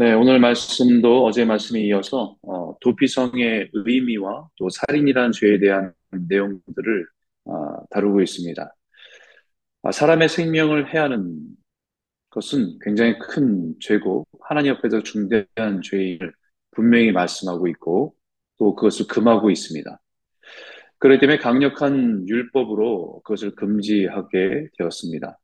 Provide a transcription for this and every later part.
네, 오늘 말씀도 어제 말씀에 이어서 어, 도피성의 의미와 또 살인이라는 죄에 대한 내용들을 어, 다루고 있습니다. 아, 사람의 생명을 해하는 것은 굉장히 큰 죄고 하나님 앞에서 중대한 죄를 분명히 말씀하고 있고 또 그것을 금하고 있습니다. 그렇기 때문에 강력한 율법으로 그것을 금지하게 되었습니다.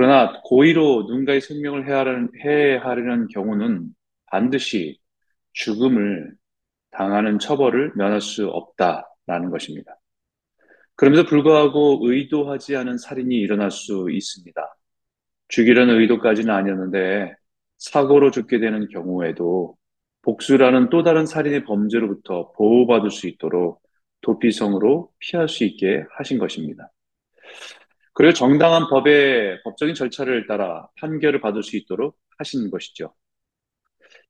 그러나 고의로 누군가의 생명을 해하려는, 경우는 반드시 죽음을 당하는 처벌을 면할 수 없다라는 것입니다. 그럼에도 불구하고 의도하지 않은 살인이 일어날 수 있습니다. 죽이려는 의도까지는 아니었는데 사고로 죽게 되는 경우에도 복수라는 또 다른 살인의 범죄로부터 보호받을 수 있도록 도피성으로 피할 수 있게 하신 것입니다. 그리고 정당한 법의 법적인 절차를 따라 판결을 받을 수 있도록 하신 것이죠.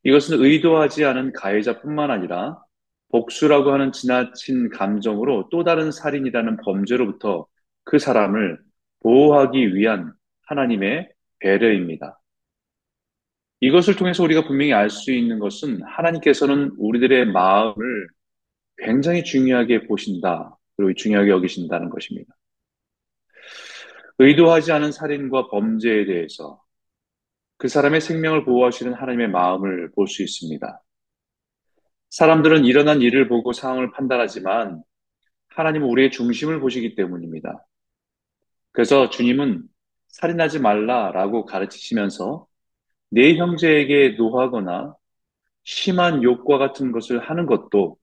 이것은 의도하지 않은 가해자뿐만 아니라 복수라고 하는 지나친 감정으로 또 다른 살인이라는 범죄로부터 그 사람을 보호하기 위한 하나님의 배려입니다. 이것을 통해서 우리가 분명히 알 수 있는 것은 하나님께서는 우리들의 마음을 굉장히 중요하게 보신다. 그리고 중요하게 여기신다는 것입니다. 의도하지 않은 살인과 범죄에 대해서 그 사람의 생명을 보호하시는 하나님의 마음을 볼 수 있습니다. 사람들은 일어난 일을 보고 상황을 판단하지만 하나님은 우리의 중심을 보시기 때문입니다. 그래서 주님은 살인하지 말라라고 가르치시면서 내 형제에게 노하거나 심한 욕과 같은 것을 하는 것도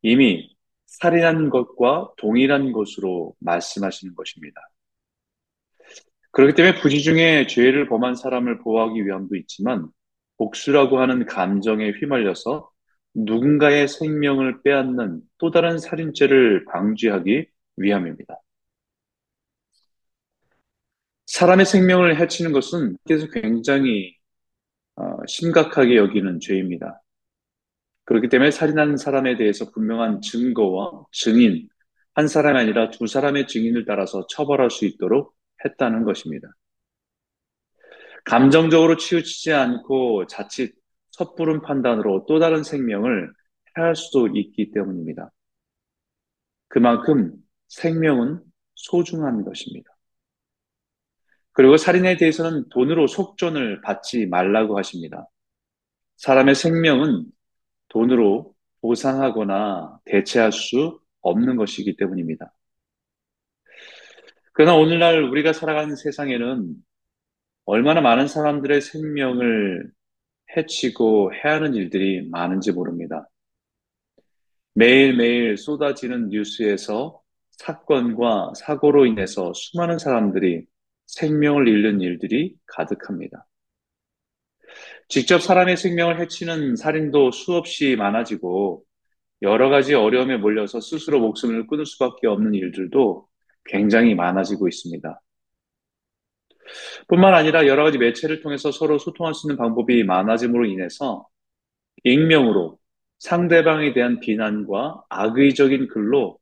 이미 살인한 것과 동일한 것으로 말씀하시는 것입니다. 그렇기 때문에 부지 중에 죄를 범한 사람을 보호하기 위함도 있지만 복수라고 하는 감정에 휘말려서 누군가의 생명을 빼앗는 또 다른 살인죄를 방지하기 위함입니다. 사람의 생명을 해치는 것은 계속 굉장히 어, 심각하게 여기는 죄입니다. 그렇기 때문에 살인한 사람에 대해서 분명한 증거와 증인, 한 사람이 아니라 두 사람의 증인을 따라서 처벌할 수 있도록 했다는 것입니다. 감정적으로 치우치지 않고 자칫 섣부른 판단으로 또 다른 생명을 해할 수도 있기 때문입니다. 그만큼 생명은 소중한 것입니다. 그리고 살인에 대해서는 돈으로 속전을 받지 말라고 하십니다. 사람의 생명은 돈으로 보상하거나 대체할 수 없는 것이기 때문입니다. 그러나 오늘날 우리가 살아가는 세상에는 얼마나 많은 사람들의 생명을 해치고 해하는 일들이 많은지 모릅니다. 매일매일 쏟아지는 뉴스에서 사건과 사고로 인해서 수많은 사람들이 생명을 잃는 일들이 가득합니다. 직접 사람의 생명을 해치는 살인도 수없이 많아지고 여러 가지 어려움에 몰려서 스스로 목숨을 끊을 수밖에 없는 일들도 굉장히 많아지고 있습니다. 뿐만 아니라 여러 가지 매체를 통해서 서로 소통할 수 있는 방법이 많아짐으로 인해서 익명으로 상대방에 대한 비난과 악의적인 글로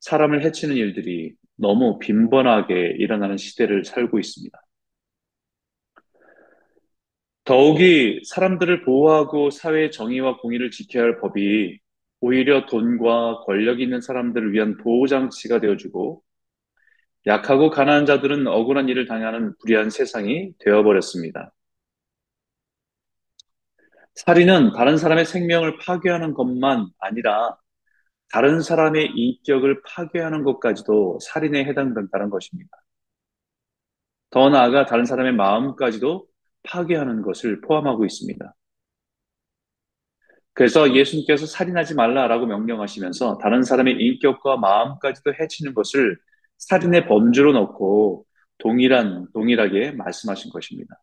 사람을 해치는 일들이 너무 빈번하게 일어나는 시대를 살고 있습니다. 더욱이 사람들을 보호하고 사회의 정의와 공의를 지켜야 할 법이 오히려 돈과 권력 있는 사람들을 위한 보호장치가 되어주고 약하고 가난한 자들은 억울한 일을 당하는 불의한 세상이 되어버렸습니다. 살인은 다른 사람의 생명을 파괴하는 것만 아니라 다른 사람의 인격을 파괴하는 것까지도 살인에 해당된다는 것입니다. 더 나아가 다른 사람의 마음까지도 파괴하는 것을 포함하고 있습니다. 그래서 예수님께서 살인하지 말라라고 명령하시면서 다른 사람의 인격과 마음까지도 해치는 것을 살인의 범주로 넣고 동일한, 동일하게 말씀하신 것입니다.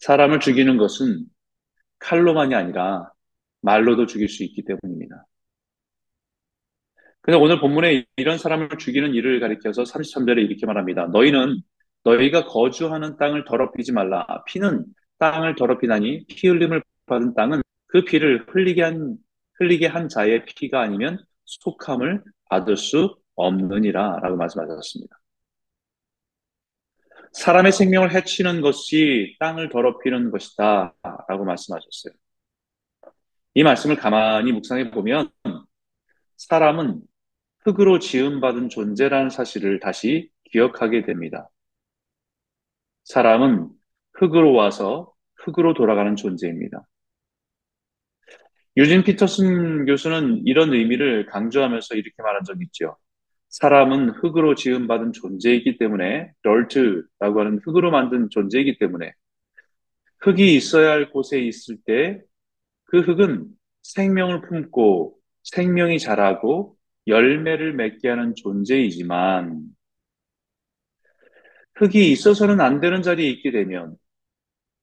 사람을 죽이는 것은 칼로만이 아니라 말로도 죽일 수 있기 때문입니다. 근데 오늘 본문에 이런 사람을 죽이는 일을 가리켜서 33절에 이렇게 말합니다. 너희는 너희가 거주하는 땅을 더럽히지 말라. 피는 땅을 더럽히다니 피 흘림을 받은 땅은 그 피를 흘리게 한, 흘리게 한 자의 피가 아니면 속함을 받을 수 없느니라 라고 말씀하셨습니다. 사람의 생명을 해치는 것이 땅을 더럽히는 것이다. 라고 말씀하셨어요. 이 말씀을 가만히 묵상해 보면 사람은 흙으로 지음받은 존재라는 사실을 다시 기억하게 됩니다. 사람은 흙으로 와서 흙으로 돌아가는 존재입니다. 유진 피터슨 교수는 이런 의미를 강조하면서 이렇게 말한 적이 있죠. 사람은 흙으로 지음받은 존재이기 때문에 덜트라고 하는 흙으로 만든 존재이기 때문에 흙이 있어야 할 곳에 있을 때 그 흙은 생명을 품고 생명이 자라고 열매를 맺게 하는 존재이지만 흙이 있어서는 안 되는 자리에 있게 되면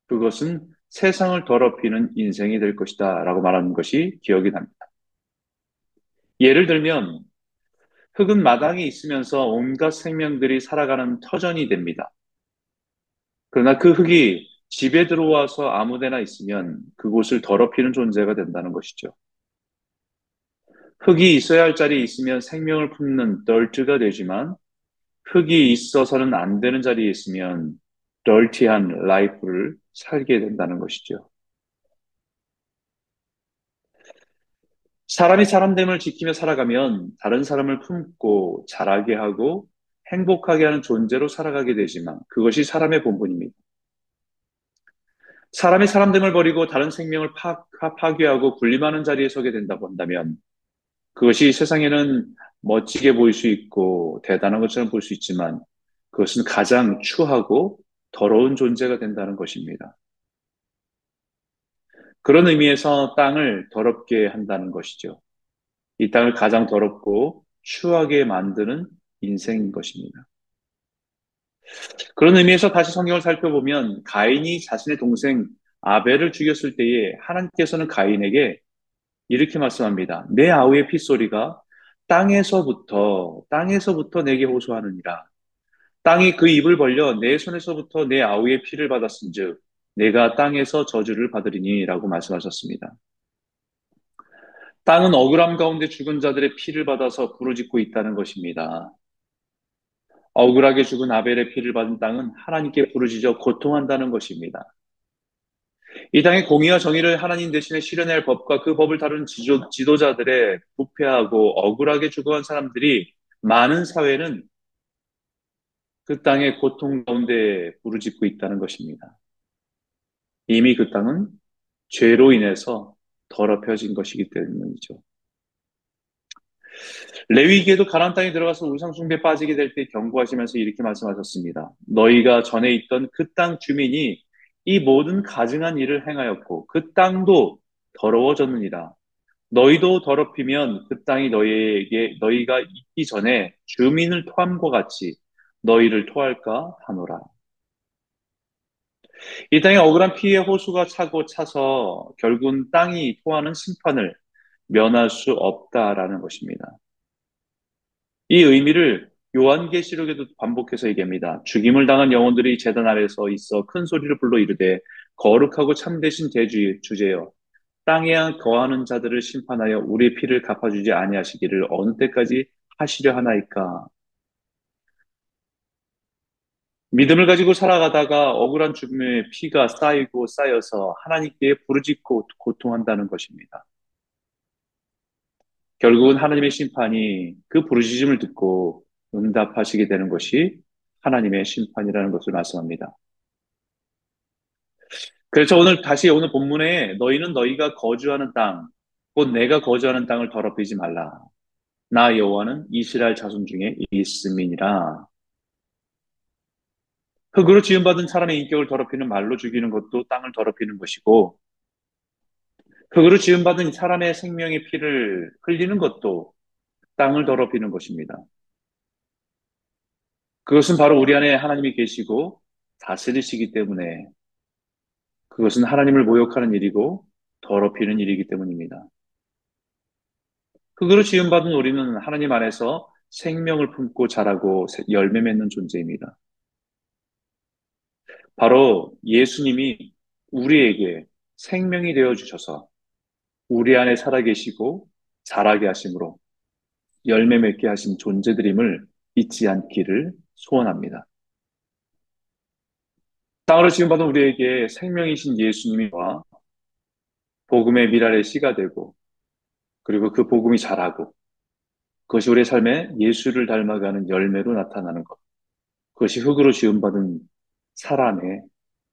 그것은 세상을 더럽히는 인생이 될 것이다 라고 말하는 것이 기억이 납니다. 예를 들면 흙은 마당에 있으면서 온갖 생명들이 살아가는 터전이 됩니다. 그러나 그 흙이 집에 들어와서 아무데나 있으면 그곳을 더럽히는 존재가 된다는 것이죠. 흙이 있어야 할 자리에 있으면 생명을 품는 덜트가 되지만 흙이 있어서는 안 되는 자리에 있으면 덜티한 라이프를 살게 된다는 것이죠. 사람이 사람됨을 지키며 살아가면 다른 사람을 품고 자라게 하고 행복하게 하는 존재로 살아가게 되지만 그것이 사람의 본분입니다. 사람이 사람됨을 버리고 다른 생명을 파, 파괴하고 군림하는 자리에 서게 된다고 한다면 그것이 세상에는 멋지게 보일 수 있고 대단한 것처럼 볼 수 있지만 그것은 가장 추하고 더러운 존재가 된다는 것입니다. 그런 의미에서 땅을 더럽게 한다는 것이죠. 이 땅을 가장 더럽고 추하게 만드는 인생인 것입니다. 그런 의미에서 다시 성경을 살펴보면 가인이 자신의 동생 아벨을 죽였을 때에 하나님께서는 가인에게 이렇게 말씀합니다. 내 아우의 핏소리가 땅에서부터 땅에서부터 내게 호소하느니라. 땅이 그 입을 벌려 내 손에서부터 내 아우의 피를 받았은즉 내가 땅에서 저주를 받으리니라고 말씀하셨습니다. 땅은 억울함 가운데 죽은 자들의 피를 받아서 부르짖고 있다는 것입니다. 억울하게 죽은 아벨의 피를 받은 땅은 하나님께 부르짖어 고통한다는 것입니다. 이 땅의 공의와 정의를 하나님 대신에 실현할 법과 그 법을 다루는 지도, 지도자들의 부패하고 억울하게 죽어간 사람들이 많은 사회는 그 땅의 고통 가운데 부르짖고 있다는 것입니다. 이미 그 땅은 죄로 인해서 더럽혀진 것이기 때문이죠. 레위기에도 가나안 땅에 들어가서 우상숭배 빠지게 될 때 경고하시면서 이렇게 말씀하셨습니다. 너희가 전에 있던 그 땅 주민이 이 모든 가증한 일을 행하였고 그 땅도 더러워졌느니라. 너희도 더럽히면 그 땅이 너희에게 너희가 있기 전에 주민을 토함과 같이 너희를 토할까 하노라. 이 땅에 억울한 피해 호수가 차고 차서 결국은 땅이 토하는 심판을 면할 수 없다라는 것입니다. 이 의미를 요한계시록에도 반복해서 얘기합니다. 죽임을 당한 영혼들이 재단 아래서 있어 큰 소리를 불러 이르되 거룩하고 참되신 대주 주제여 땅에 거하는 자들을 심판하여 우리의 피를 갚아주지 아니하시기를 어느 때까지 하시려 하나이까 믿음을 가지고 살아가다가 억울한 죽음의 피가 쌓이고 쌓여서 하나님께 부르짖고 고통한다는 것입니다. 결국은 하나님의 심판이 그 부르짖음을 듣고 응답하시게 되는 것이 하나님의 심판이라는 것을 말씀합니다. 그래서 오늘 다시 오늘 본문에 너희는 너희가 거주하는 땅, 곧 내가 거주하는 땅을 더럽히지 말라. 나 여호와는 이스라엘 자손 중에 있음이니라. 흙으로 지음받은 사람의 인격을 더럽히는 말로 죽이는 것도 땅을 더럽히는 것이고, 흙으로 지음받은 사람의 생명의 피를 흘리는 것도 땅을 더럽히는 것입니다. 그것은 바로 우리 안에 하나님이 계시고 다스리시기 때문에 그것은 하나님을 모욕하는 일이고 더럽히는 일이기 때문입니다. 흙으로 지음받은 우리는 하나님 안에서 생명을 품고 자라고 열매 맺는 존재입니다. 바로 예수님이 우리에게 생명이 되어 주셔서 우리 안에 살아계시고 자라게 하심으로 열매 맺게 하신 존재들임을 잊지 않기를 소원합니다. 땅으로 지음받은 우리에게 생명이신 예수님과 복음의 미랄의 씨가 되고 그리고 그 복음이 자라고 그것이 우리의 삶에 예수를 닮아가는 열매로 나타나는 것. 그것이 흙으로 지음받은 사람의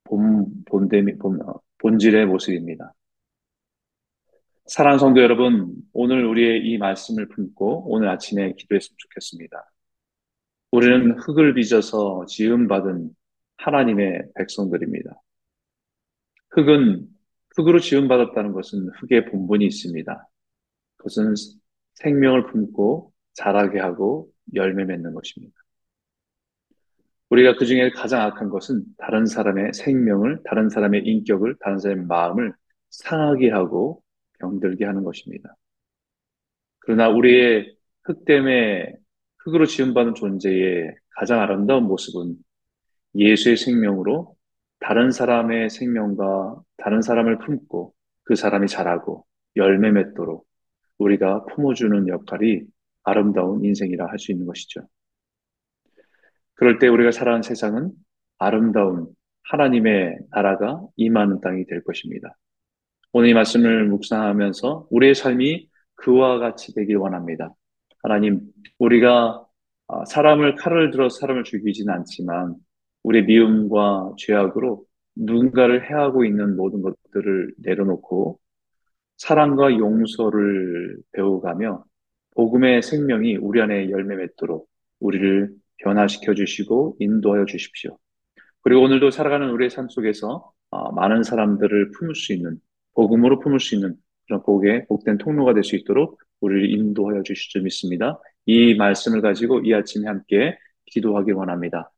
본, 본됨, 본, 어, 본질의 모습입니다. 사랑하는 성도 여러분, 오늘 우리의 이 말씀을 품고 오늘 아침에 기도했으면 좋겠습니다. 우리는 흙을 빚어서 지음받은 하나님의 백성들입니다. 흙은 흙으로 지음받았다는 것은 흙의 본분이 있습니다. 그것은 생명을 품고 자라게 하고 열매 맺는 것입니다. 우리가 그 중에 가장 악한 것은 다른 사람의 생명을, 다른 사람의 인격을, 다른 사람의 마음을 상하게 하고 병들게 하는 것입니다. 그러나 우리의 흙됨에 흙으로 지음받은 존재의 가장 아름다운 모습은 예수의 생명으로 다른 사람의 생명과 다른 사람을 품고 그 사람이 자라고 열매 맺도록 우리가 품어주는 역할이 아름다운 인생이라 할 수 있는 것이죠. 그럴 때 우리가 살아가는 세상은 아름다운 하나님의 나라가 임하는 땅이 될 것입니다. 오늘 이 말씀을 묵상하면서 우리의 삶이 그와 같이 되길 원합니다. 하나님, 우리가 아, 사람을 칼을 들어 사람을 죽이지는 않지만 우리의 미움과 죄악으로 누군가를 해하고 있는 모든 것들을 내려놓고 사랑과 용서를 배워가며 복음의 생명이 우리 안에 열매 맺도록 우리를 변화시켜 주시고 인도하여 주십시오. 그리고 오늘도 살아가는 우리의 삶 속에서 아, 많은 사람들을 품을 수 있는 복음으로 품을 수 있는 그런 복의 복된 통로가 될 수 있도록 우리를 인도하여 주실 줄 믿습니다. 이 말씀을 가지고 이 아침에 함께 기도하기 원합니다.